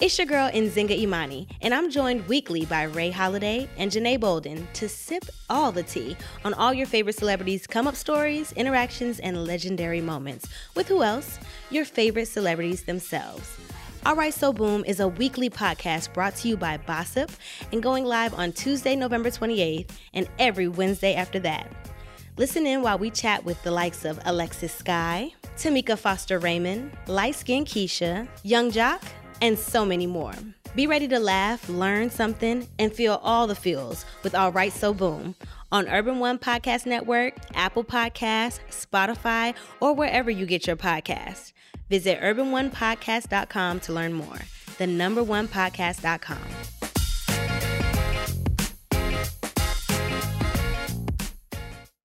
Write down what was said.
It's your girl Nzinga Imani, and I'm joined weekly by Rae Holliday and Janee Bolden to sip all the tea on all your favorite celebrities' come up stories, interactions, and legendary moments. With who else? Your favorite celebrities themselves. All Right So Boom is a weekly podcast brought to you by Bossip and going live on Tuesday, November 28th, and every Wednesday after that. Listen in while we chat with the likes of Alexis Skyy, Tameka Foster Raymond, Light Skin Keisha, Yung Joc, and so many more. Be ready to laugh, learn something, and feel all the feels with All Right So Boom on Urban One Podcast Network, Apple Podcasts, Spotify, or wherever you get your podcasts. Visit urbanonepodcast.com to learn more. The number one podcast.com.